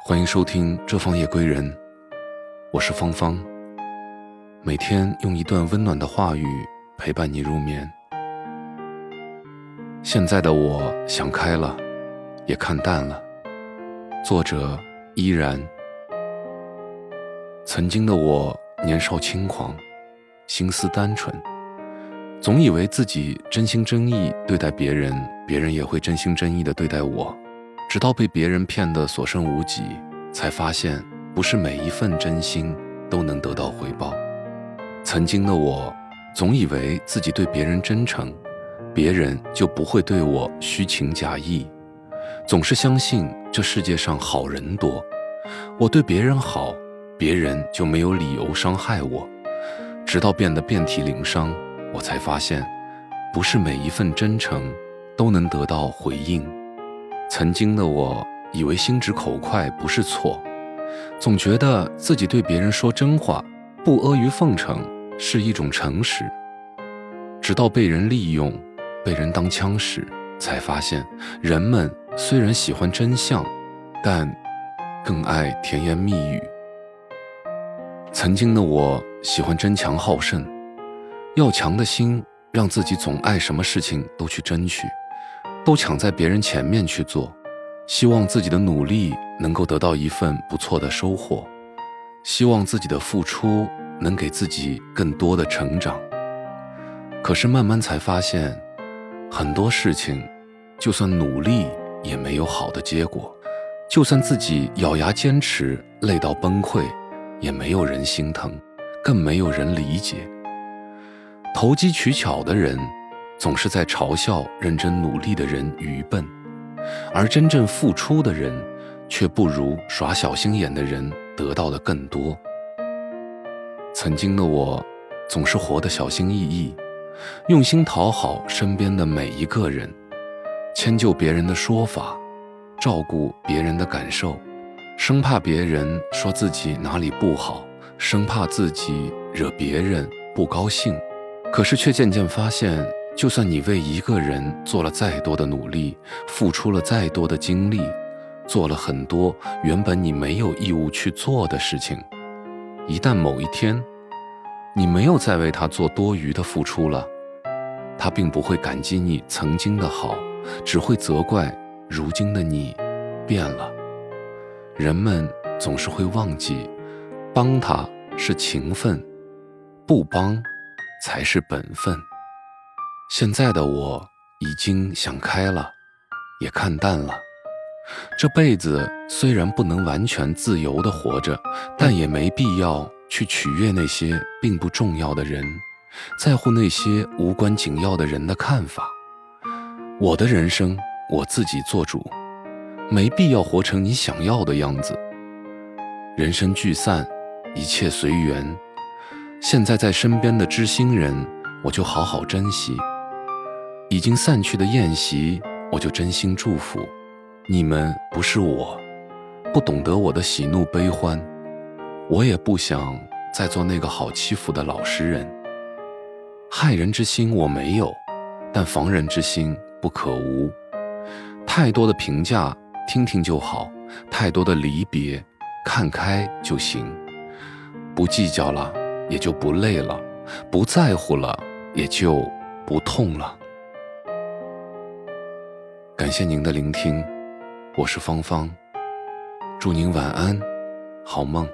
欢迎收听《这方夜归人》，我是芳芳。每天用一段温暖的话语陪伴你入眠。现在的我想开了，也看淡了。作者依然。曾经的我年少轻狂，心思单纯，总以为自己真心真意对待别人，别人也会真心真意的对待我。直到被别人骗得所剩无几，才发现不是每一份真心都能得到回报。曾经的我，总以为自己对别人真诚，别人就不会对我虚情假意，总是相信这世界上好人多，我对别人好，别人就没有理由伤害我。直到变得遍体鳞伤，我才发现，不是每一份真诚都能得到回应。曾经的我以为心直口快不是错，总觉得自己对别人说真话，不阿谀奉承是一种诚实。直到被人利用，被人当枪使，才发现人们虽然喜欢真相，但更爱甜言蜜语。曾经的我喜欢争强好胜，要强的心让自己总爱什么事情都去争取。都抢在别人前面去做，希望自己的努力能够得到一份不错的收获，希望自己的付出能给自己更多的成长。可是慢慢才发现，很多事情，就算努力也没有好的结果，就算自己咬牙坚持，累到崩溃，也没有人心疼，更没有人理解。投机取巧的人。总是在嘲笑认真努力的人愚笨，而真正付出的人，却不如耍小心眼的人得到的更多。曾经的我，总是活得小心翼翼，用心讨好身边的每一个人，迁就别人的说法，照顾别人的感受，生怕别人说自己哪里不好，生怕自己惹别人不高兴。可是却渐渐发现。就算你为一个人做了再多的努力，付出了再多的精力，做了很多原本你没有义务去做的事情，一旦某一天，你没有再为他做多余的付出了，他并不会感激你曾经的好，只会责怪如今的你变了。人们总是会忘记，帮他是情分，不帮才是本分。现在的我已经想开了，也看淡了。这辈子虽然不能完全自由的活着，但也没必要去取悦那些并不重要的人，在乎那些无关紧要的人的看法。我的人生我自己做主，没必要活成你想要的样子。人生聚散，一切随缘。现在在身边的知心人，我就好好珍惜。已经散去的宴席，我就真心祝福。你们不是我，不懂得我的喜怒悲欢，我也不想再做那个好欺负的老实人。害人之心我没有，但防人之心不可无。太多的评价听听就好，太多的离别看开就行。不计较了，也就不累了；不在乎了，也就不痛了。感谢您的聆听，我是芳芳，祝您晚安，好梦。